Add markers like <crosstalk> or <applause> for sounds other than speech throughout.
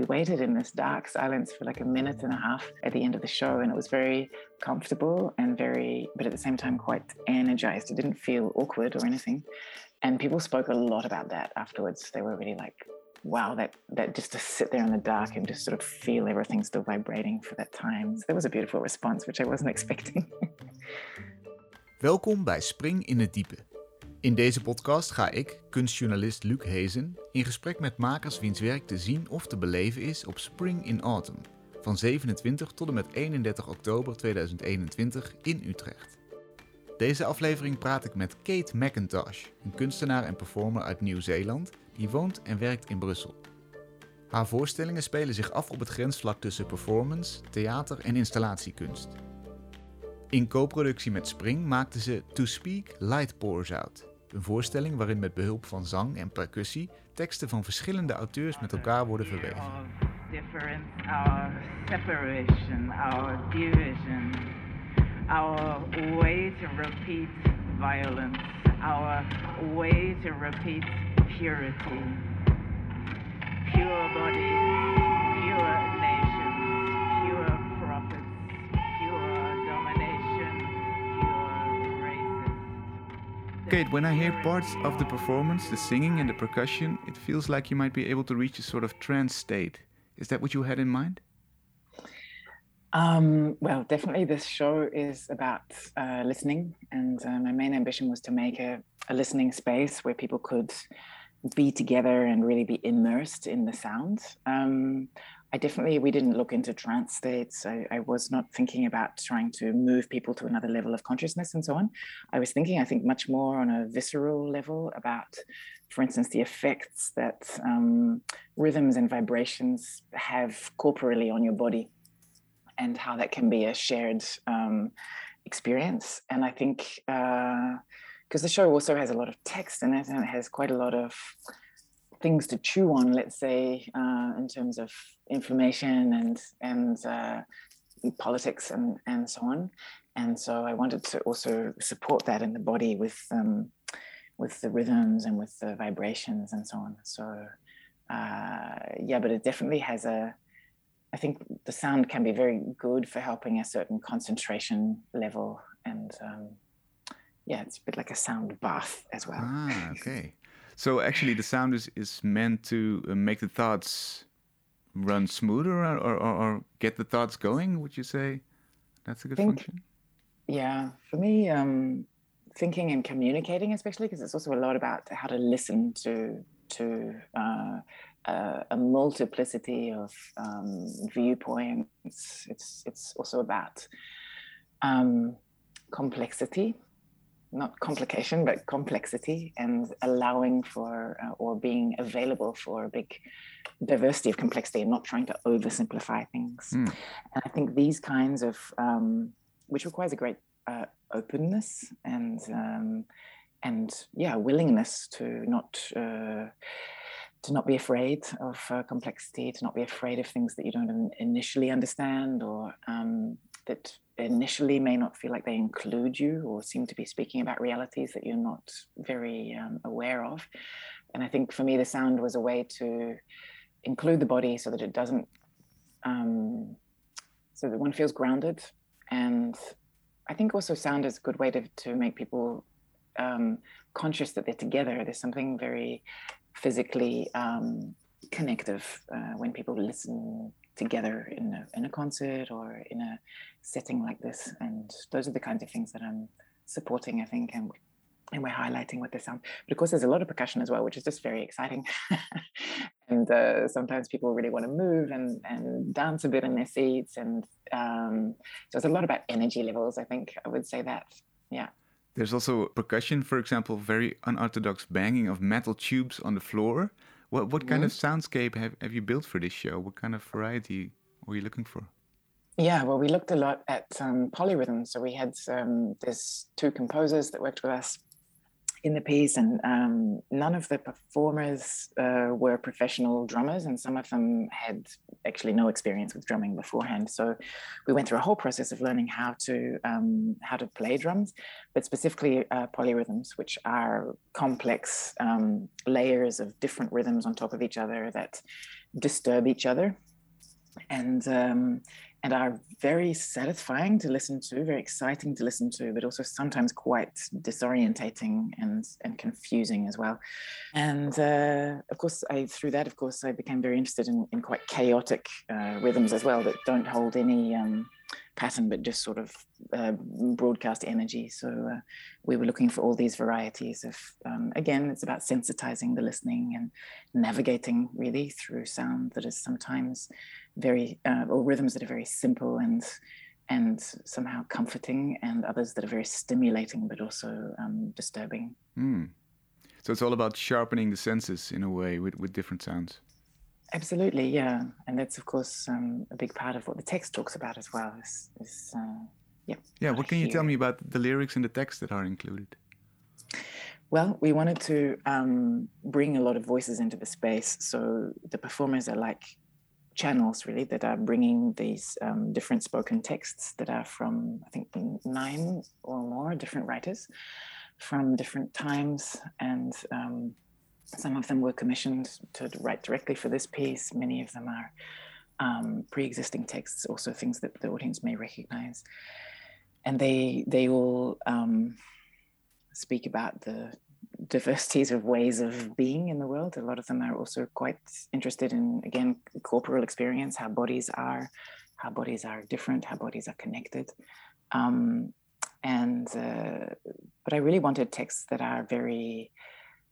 we waited in this dark silence for like a minute and a half at the end of the show, and it was very comfortable and very, but at the same time quite energized. It didn't feel awkward or anything, and people spoke a lot about that afterwards. They were really like, "Wow, that that just to sit there in the dark and just sort of feel everything still vibrating for that time." So that was a beautiful response, which I wasn't <laughs> expecting. Welkom bij Spring in het Diepe. In deze podcast ga ik, kunstjournalist Luc Hezen, in gesprek met makers wiens werk te zien of te beleven is op Spring in Autumn van 27 tot en met 31 oktober 2021 in Utrecht. Deze aflevering praat ik met Kate McIntosh, een kunstenaar en performer uit Nieuw-Zeeland die woont en werkt in Brussel. Haar voorstellingen spelen zich af op het grensvlak tussen performance, theater en installatiekunst. In co-productie met Spring maakte ze To Speak Light Pours Out, een voorstelling waarin met behulp van zang en percussie teksten van verschillende auteurs met elkaar worden verweven. Our separation, our division, our way to repeat violence, our way to repeat purity, pure bodies, Kate, when I hear parts of the performance, the singing and the percussion, it feels like you might be able to reach a sort of trance state. Is that what you had in mind? Um, well, definitely, this show is about uh, listening, and uh, my main ambition was to make a, a, listening space where people could be together and really be immersed in the sound. Um, I definitely, we didn't look into trance states. I, I, was not thinking about trying to move people to another level of consciousness and so on. I was thinking, I think, much more on a visceral level about, for instance, the effects that um, rhythms and vibrations have corporally on your body and how that can be a shared um, experience. And I think, because uh, the show also has a lot of text in it and it has quite a lot of things to chew on, let's say, uh, in terms of information and and uh, politics and and so on. And so I wanted to also support that in the body with um, with the rhythms and with the vibrations and so on. So uh, yeah, but it definitely has a. I think the sound can be very good for helping a certain concentration level, and um, yeah, it's a bit like a sound bath as well. Ah, okay. So actually, the sound is is meant to uh, make the thoughts run smoother or, or, or, get the thoughts going. Would you say that's a good Think, function? Yeah, for me, um, thinking and communicating, especially because it's also a lot about how to listen to to uh, uh, a multiplicity of um, viewpoints. It's it's also about um, complexity not complication, but complexity and allowing for uh, or being available for a big diversity of complexity and not trying to oversimplify things. Mm. And I think these kinds of, um, which requires a great uh, openness and, um, and yeah, willingness to not, uh, to not be afraid of uh, complexity, to not be afraid of things that you don't initially understand or um, that initially may not feel like they include you or seem to be speaking about realities that you're not very um, aware of. And I think for me, the sound was a way to include the body so that it doesn't, um, so that one feels grounded. And I think also sound is a good way to, to make people um, conscious that they're together. There's something very physically um, connective uh, when people listen together in a, in a concert or in a setting like this. And those are the kinds of things that I'm supporting, I think, and and we're highlighting with the sound. But of course, there's a lot of percussion as well, which is just very exciting. <laughs> and uh, sometimes people really want to move and, and dance a bit in their seats. And um, so it's a lot about energy levels, I think I would say that. Yeah. There's also percussion, for example, very unorthodox banging of metal tubes on the floor. What what kind mm-hmm. of soundscape have, have you built for this show? What kind of variety were you looking for? Yeah, well, we looked a lot at um, polyrhythms. So we had um, there's two composers that worked with us in the piece, and um, none of the performers uh, were professional drummers, and some of them had actually no experience with drumming beforehand. So we went through a whole process of learning how to um, how to play drums, but specifically uh, polyrhythms, which are complex um, layers of different rhythms on top of each other that disturb each other and um, and are very satisfying to listen to, very exciting to listen to, but also sometimes quite disorientating and and confusing as well. And uh, of course, I through that, of course, I became very interested in, in quite chaotic uh, rhythms as well that don't hold any um, pattern, but just sort of uh, broadcast energy. So uh, we were looking for all these varieties of, um, again, it's about sensitizing the listening and navigating really through sound that is sometimes very, uh, or rhythms that are very simple and and somehow comforting, and others that are very stimulating but also um, disturbing. Mm. So it's all about sharpening the senses in a way with, with different sounds. Absolutely, yeah, and that's of course um, a big part of what the text talks about as well. Is, is uh, yeah. Yeah. What can you tell me about the lyrics and the text that are included? Well, we wanted to um, bring a lot of voices into the space, so the performers are like channels really that are bringing these um, different spoken texts that are from I think nine or more different writers from different times and um, some of them were commissioned to write directly for this piece. Many of them are um, pre-existing texts, also things that the audience may recognize. And they they all um, speak about the diversities of ways of being in the world. A lot of them are also quite interested in, again, corporal experience, how bodies are, how bodies are different, how bodies are connected. Um, and uh, but I really wanted texts that are very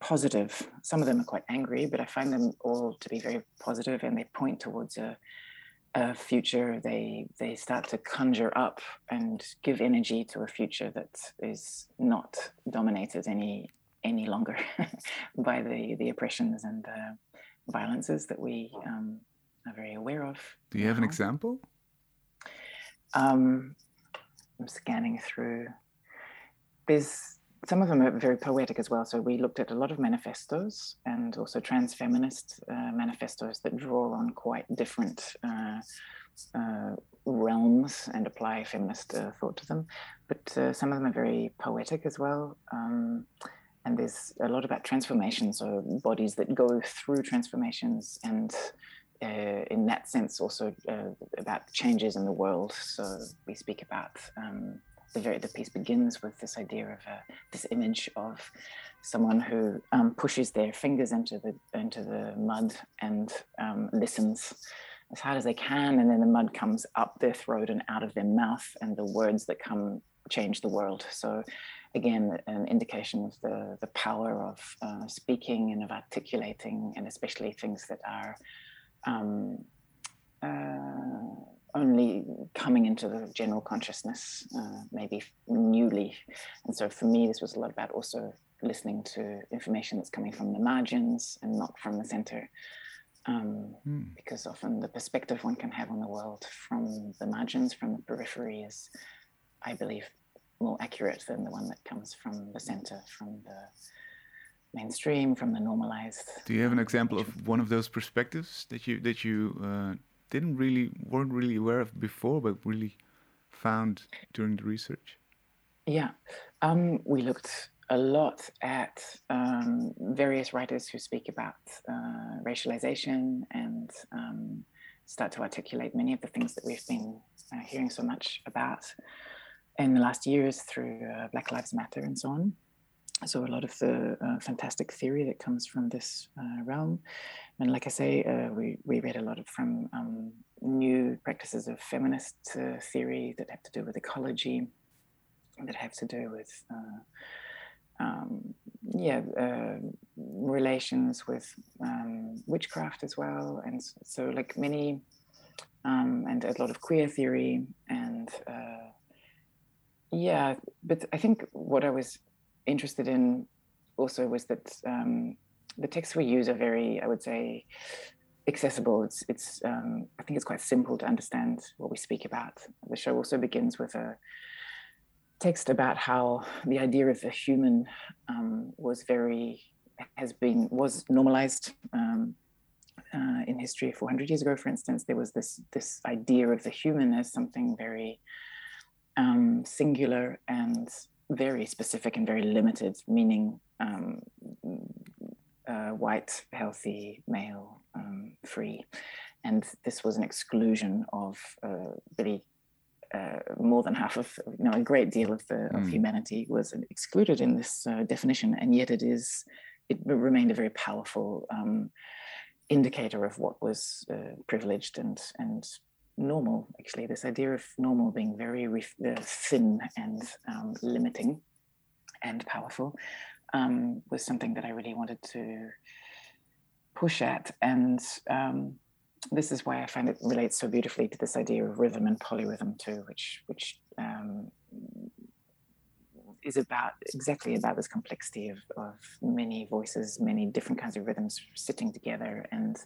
positive. Some of them are quite angry, but I find them all to be very positive and they point towards a, a future. They they start to conjure up and give energy to a future that is not dominated any any longer <laughs> by the the oppressions and uh, violences that we um, are very aware of. Do you have an example? Um, I'm scanning through. There's some of them are very poetic as well. So we looked at a lot of manifestos and also trans feminist uh, manifestos that draw on quite different uh, uh, realms and apply feminist uh, thought to them. But uh, some of them are very poetic as well. Um, and there's a lot about transformation, so bodies that go through transformations and uh, in that sense also about changes in the world. So we speak about um, the very the piece begins with this idea of uh, this image of someone who um, pushes their fingers into the into the mud and um, listens as hard as they can, and then the mud comes up their throat and out of their mouth, and the words that come change the world. So, again, an indication of the the power of uh, speaking and of articulating, and especially things that are. Um, uh, only coming into the general consciousness, uh, maybe newly. And so for me, this was a lot about also listening to information that's coming from the margins and not from the center. Um, mm. Because often the perspective one can have on the world from the margins, from the periphery, is, I believe, more accurate than the one that comes from the center, from the mainstream, from the normalized. Do you have an example of one of those perspectives that you that you uh, didn't really weren't really aware of before, but really found during the research? Yeah, um, we looked a lot at um, various writers who speak about uh, racialization and um, start to articulate many of the things that we've been uh, hearing so much about in the last years through uh, Black Lives Matter and so on. So a lot of the uh, fantastic theory that comes from this uh, realm, and like I say, uh, we we read a lot of from um, new practices of feminist uh, theory that have to do with ecology, that have to do with uh, um, yeah relations with um, witchcraft as well, and so like many um, and a lot of queer theory and yeah, but I think what I was interested in also was that um, the texts we use are very, I would say, accessible. It's, it's um, I think it's quite simple to understand what we speak about. The show also begins with a text about how the idea of the human um, was very, has been, was normalized. Um, uh, in history, 400 years ago, for instance, there was this this idea of the human as something very um, singular and very specific and very limited, meaning um, uh, white, healthy, male, um, free. And this was an exclusion of uh, really uh, more than half of, you know, a great deal of, the, mm. of hmm. humanity was excluded in this uh, definition. And yet it is, it remained a very powerful um, indicator of what was uh, privileged and, and normal, actually. This idea of normal being very uh, thin and um, limiting and powerful um, was something that I really wanted to push at. And um, this is why I find it relates so beautifully to this idea of rhythm and polyrhythm too, which which um, is about exactly about this complexity of, of many voices, many different kinds of rhythms sitting together and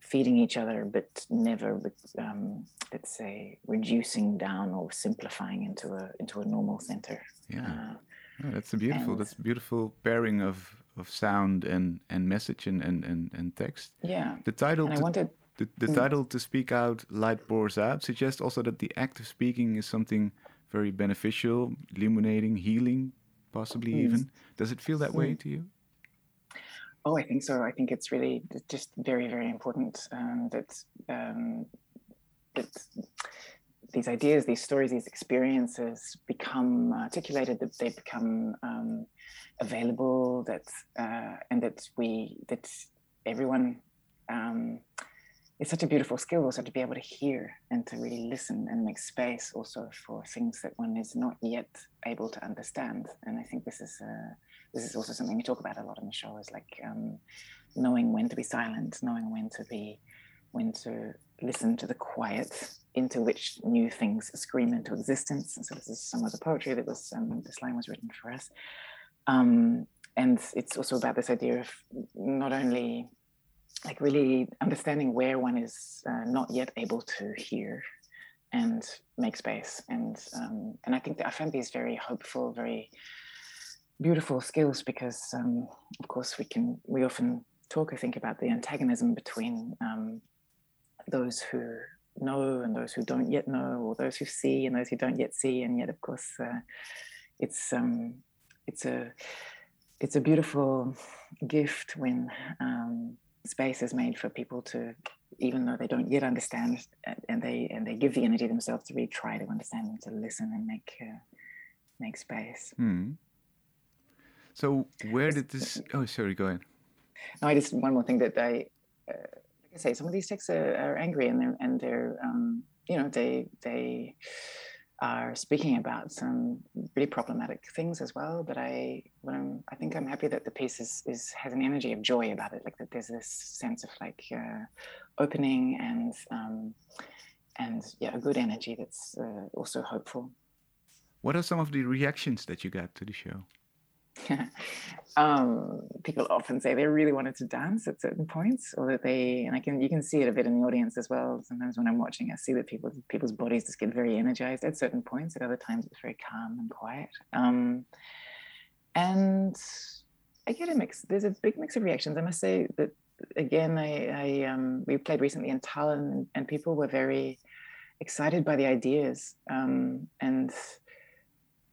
feeding each other, but never, um, let's say, reducing down or simplifying into a into a normal center. Yeah. Uh, Oh, that's a beautiful. And, that's a beautiful pairing of of sound and and message and and and, and text. Yeah. The title. And to, I wanted. The, the mm. title to speak out, light pours out, suggests also that the act of speaking is something very beneficial, illuminating, healing, possibly mm. even. Does it feel that mm. way to you? Oh, I think so. I think it's really just very, very important um, that um, that these ideas, these stories, these experiences become articulated, that they become um, available, that uh, and that we that everyone. Um, it's such a beautiful skill also to be able to hear and to really listen and make space also for things that one is not yet able to understand. And I think this is uh, this is also something we talk about a lot in the show is like um, knowing when to be silent, knowing when to be when to listen to the quiet into which new things scream into existence. And so this is some of the poetry that was um, this line was written for us. Um, and it's also about this idea of not only like really understanding where one is uh, not yet able to hear and make space. And um, and I think that I find these very hopeful, very beautiful skills because um, of course we can we often talk I think about the antagonism between um, those who know and those who don't yet know, or those who see and those who don't yet see. And yet, of course, uh, it's um, it's a it's a beautiful gift when um, space is made for people to, even though they don't yet understand, and they and they give the energy themselves to really try to understand and to listen and make uh, make space. Hmm. So where did this? Oh, sorry. Go ahead. No, I just one more thing that I. Uh, I say, some of these texts are, are angry and they're and they're um, you know they they are speaking about some really problematic things as well. But I when I'm, I think I'm happy that the piece is, is has an energy of joy about it, like that there's this sense of like uh, opening and um, and yeah, a good energy that's uh, also hopeful. What are some of the reactions that you got to the show? <laughs> um, people often say they really wanted to dance at certain points, or that they, and I can you can see it a bit in the audience as well. Sometimes when I'm watching, I see that people people's bodies just get very energized at certain points. At other times, it's very calm and quiet. Um, and I get a mix. There's a big mix of reactions. I must say that again. I, I um, we played recently in Tallinn, and, and people were very excited by the ideas um, and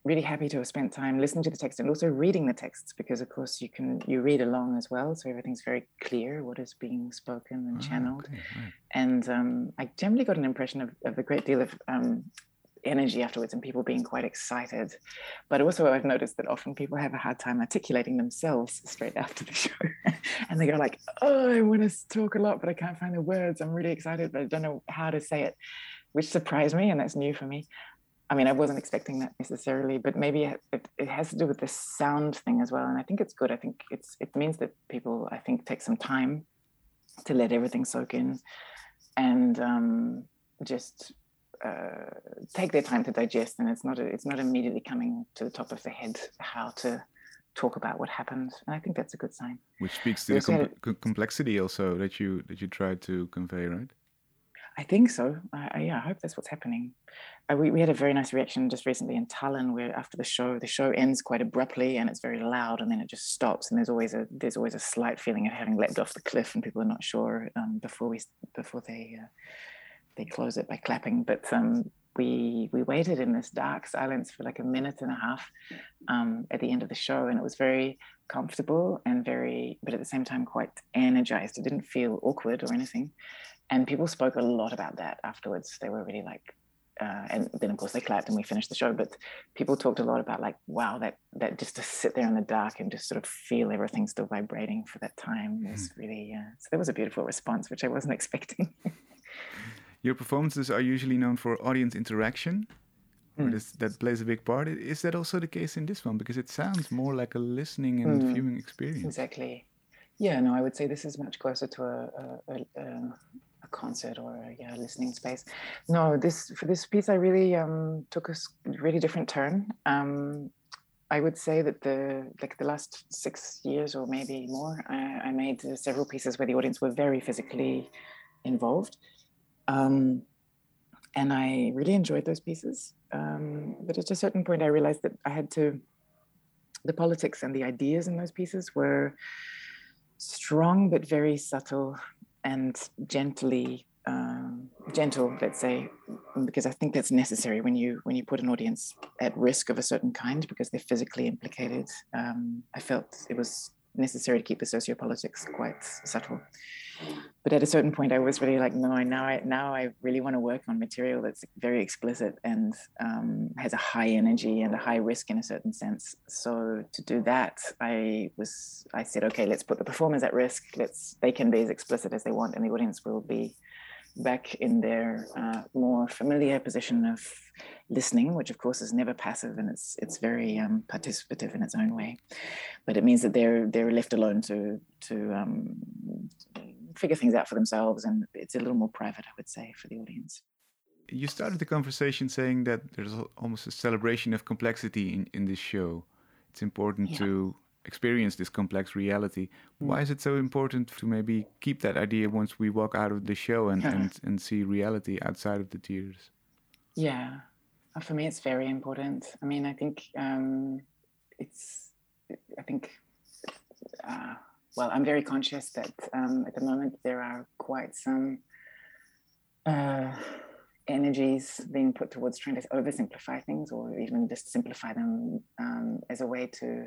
really happy to have spent time listening to the text and also reading the texts because of course you can you read along as well so everything's very clear what is being spoken and oh, channeled. okay, right. and um, i generally got an impression of, of a great deal of um, energy afterwards and people being quite excited. But also i've noticed that often people have a hard time articulating themselves straight after the <laughs> show. And they go like oh i want to talk a lot but i can't find the words. I'm really excited but i don't know how to say it which surprised me and that's new for me I mean, I wasn't expecting that necessarily, but maybe it, it, has to do with the sound thing as well. And I think it's good. I think it's it means that people, I think, take some time to let everything soak in, and um, just uh, take their time to digest. And it's not a, it's not immediately coming to the top of the head how to talk about what happened. And I think that's a good sign. Which speaks to the com- complexity also that you that you try to convey, right? I think so. I, I, yeah, I hope that's what's happening. Uh, we, we had a very nice reaction just recently in Tallinn, where after the show, the show ends quite abruptly and it's very loud, and then it just stops, and there's always a there's always a slight feeling of having leapt off the cliff, and people are not sure um, before we before they uh, they close it by clapping. But um, we we waited in this dark silence for like a minute and a half um, at the end of the show, and it was very comfortable and very, but at the same time quite energized. It didn't feel awkward or anything, and people spoke a lot about that afterwards. They were really like. Uh, and then of course they clapped and we finished the show but people talked a lot about like wow that that just to sit there in the dark and just sort of feel everything still vibrating for that time was hmm. really uh, so that was a beautiful response which i wasn't <laughs> expecting Your performances are usually known for audience interaction. Mm. This, that plays a big part. Is that also the case in this one? Because it sounds more like a listening and mm. viewing experience. Exactly. Yeah, no, I would say this is much closer to a, a, a, a concert or a yeah, listening space. No, this for this piece, I really um, took a really different turn. Um, I would say that the like the last six years or maybe more, I, I made several pieces where the audience were very physically involved. Um, and I really enjoyed those pieces. Um, but at a certain point, I realized that I had to, the politics and the ideas in those pieces were strong but very subtle and gently um, gentle, let's say, because I think that's necessary when you when you put an audience at risk of a certain kind because they're physically implicated. Um, I felt it was necessary to keep the sociopolitics quite subtle. But at a certain point, I was really like, no, now I now I really want to work on material that's very explicit and um, has a high energy and a high risk in a certain sense. So to do that, I was I said, okay, let's put the performers at risk. Let's they can be as explicit as they want, and the audience will be back in their uh, more familiar position of listening, which of course is never passive and it's it's very um, participative in its own way. But it means that they're they're left alone to to um, figure things out for themselves, and it's a little more private, I would say, for the audience. You started the conversation saying that there's almost a celebration of complexity in, in this show. It's important yeah. to experience this complex reality. Mm. Why is it so important to maybe keep that idea once we walk out of the show and, and, and see reality outside of the theaters? Yeah, uh, for me, it's very important. I mean, I think um, it's, I think, uh, well, I'm very conscious that um, at the moment there are quite some uh, energies being put towards trying to oversimplify things or even just simplify them um, as a way to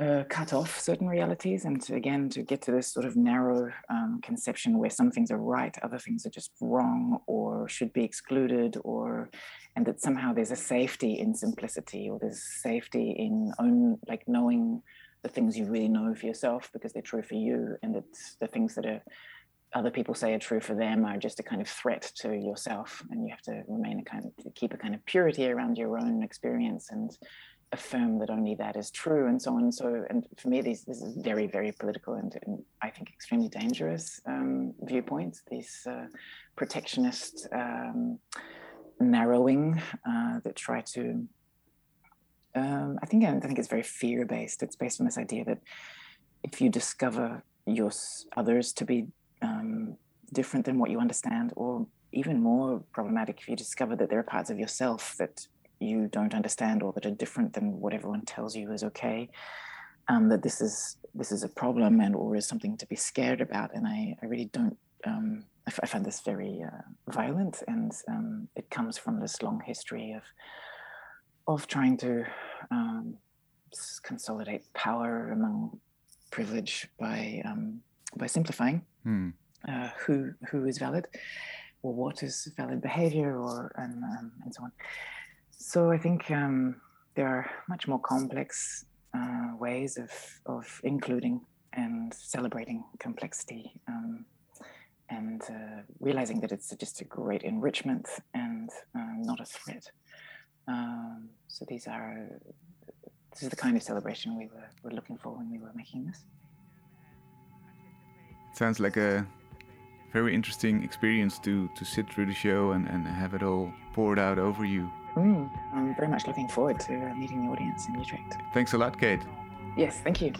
uh, cut off certain realities and to, again to get to this sort of narrow um, conception where some things are right other things are just wrong or should be excluded or and that somehow there's a safety in simplicity or there's safety in own like knowing the things you really know for yourself because they're true for you and that the things that are other people say are true for them are just a kind of threat to yourself and you have to remain a kind of keep a kind of purity around your own experience and affirm that only that is true and so on. So, and for me, these, this is very, very political and, and I think extremely dangerous um, viewpoints, these uh, protectionist um, narrowing uh, that try to, um, I think, I think it's very fear based. It's based on this idea that if you discover your others to be um, different than what you understand, or even more problematic, if you discover that there are parts of yourself that you don't understand or that are different than what everyone tells you is okay um, that this is this is a problem and or is something to be scared about and i, I really don't um, I, f- I find this very uh, violent and um, it comes from this long history of of trying to um, consolidate power among privilege by um, by simplifying hmm. uh, who who is valid or what is valid behavior or and, um, and so on so I think um, there are much more complex uh, ways of, of including and celebrating complexity um, and uh, realizing that it's just a great enrichment and uh, not a threat. Um, so these are this is the kind of celebration we were, were looking for when we were making this. Sounds like a very interesting experience to to sit through the show and, and have it all poured out over you. Mm, I'm very much looking forward to uh, meeting the audience in Utrecht. Thanks a lot, Kate. Yes, thank you.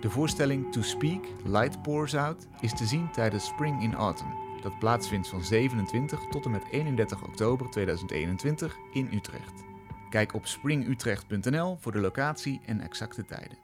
De voorstelling To Speak, Light Pours Out is te zien tijdens Spring in Autumn. Dat plaatsvindt van 27 tot en met 31 oktober 2021 in Utrecht. Kijk op springutrecht.nl voor de locatie en exacte tijden.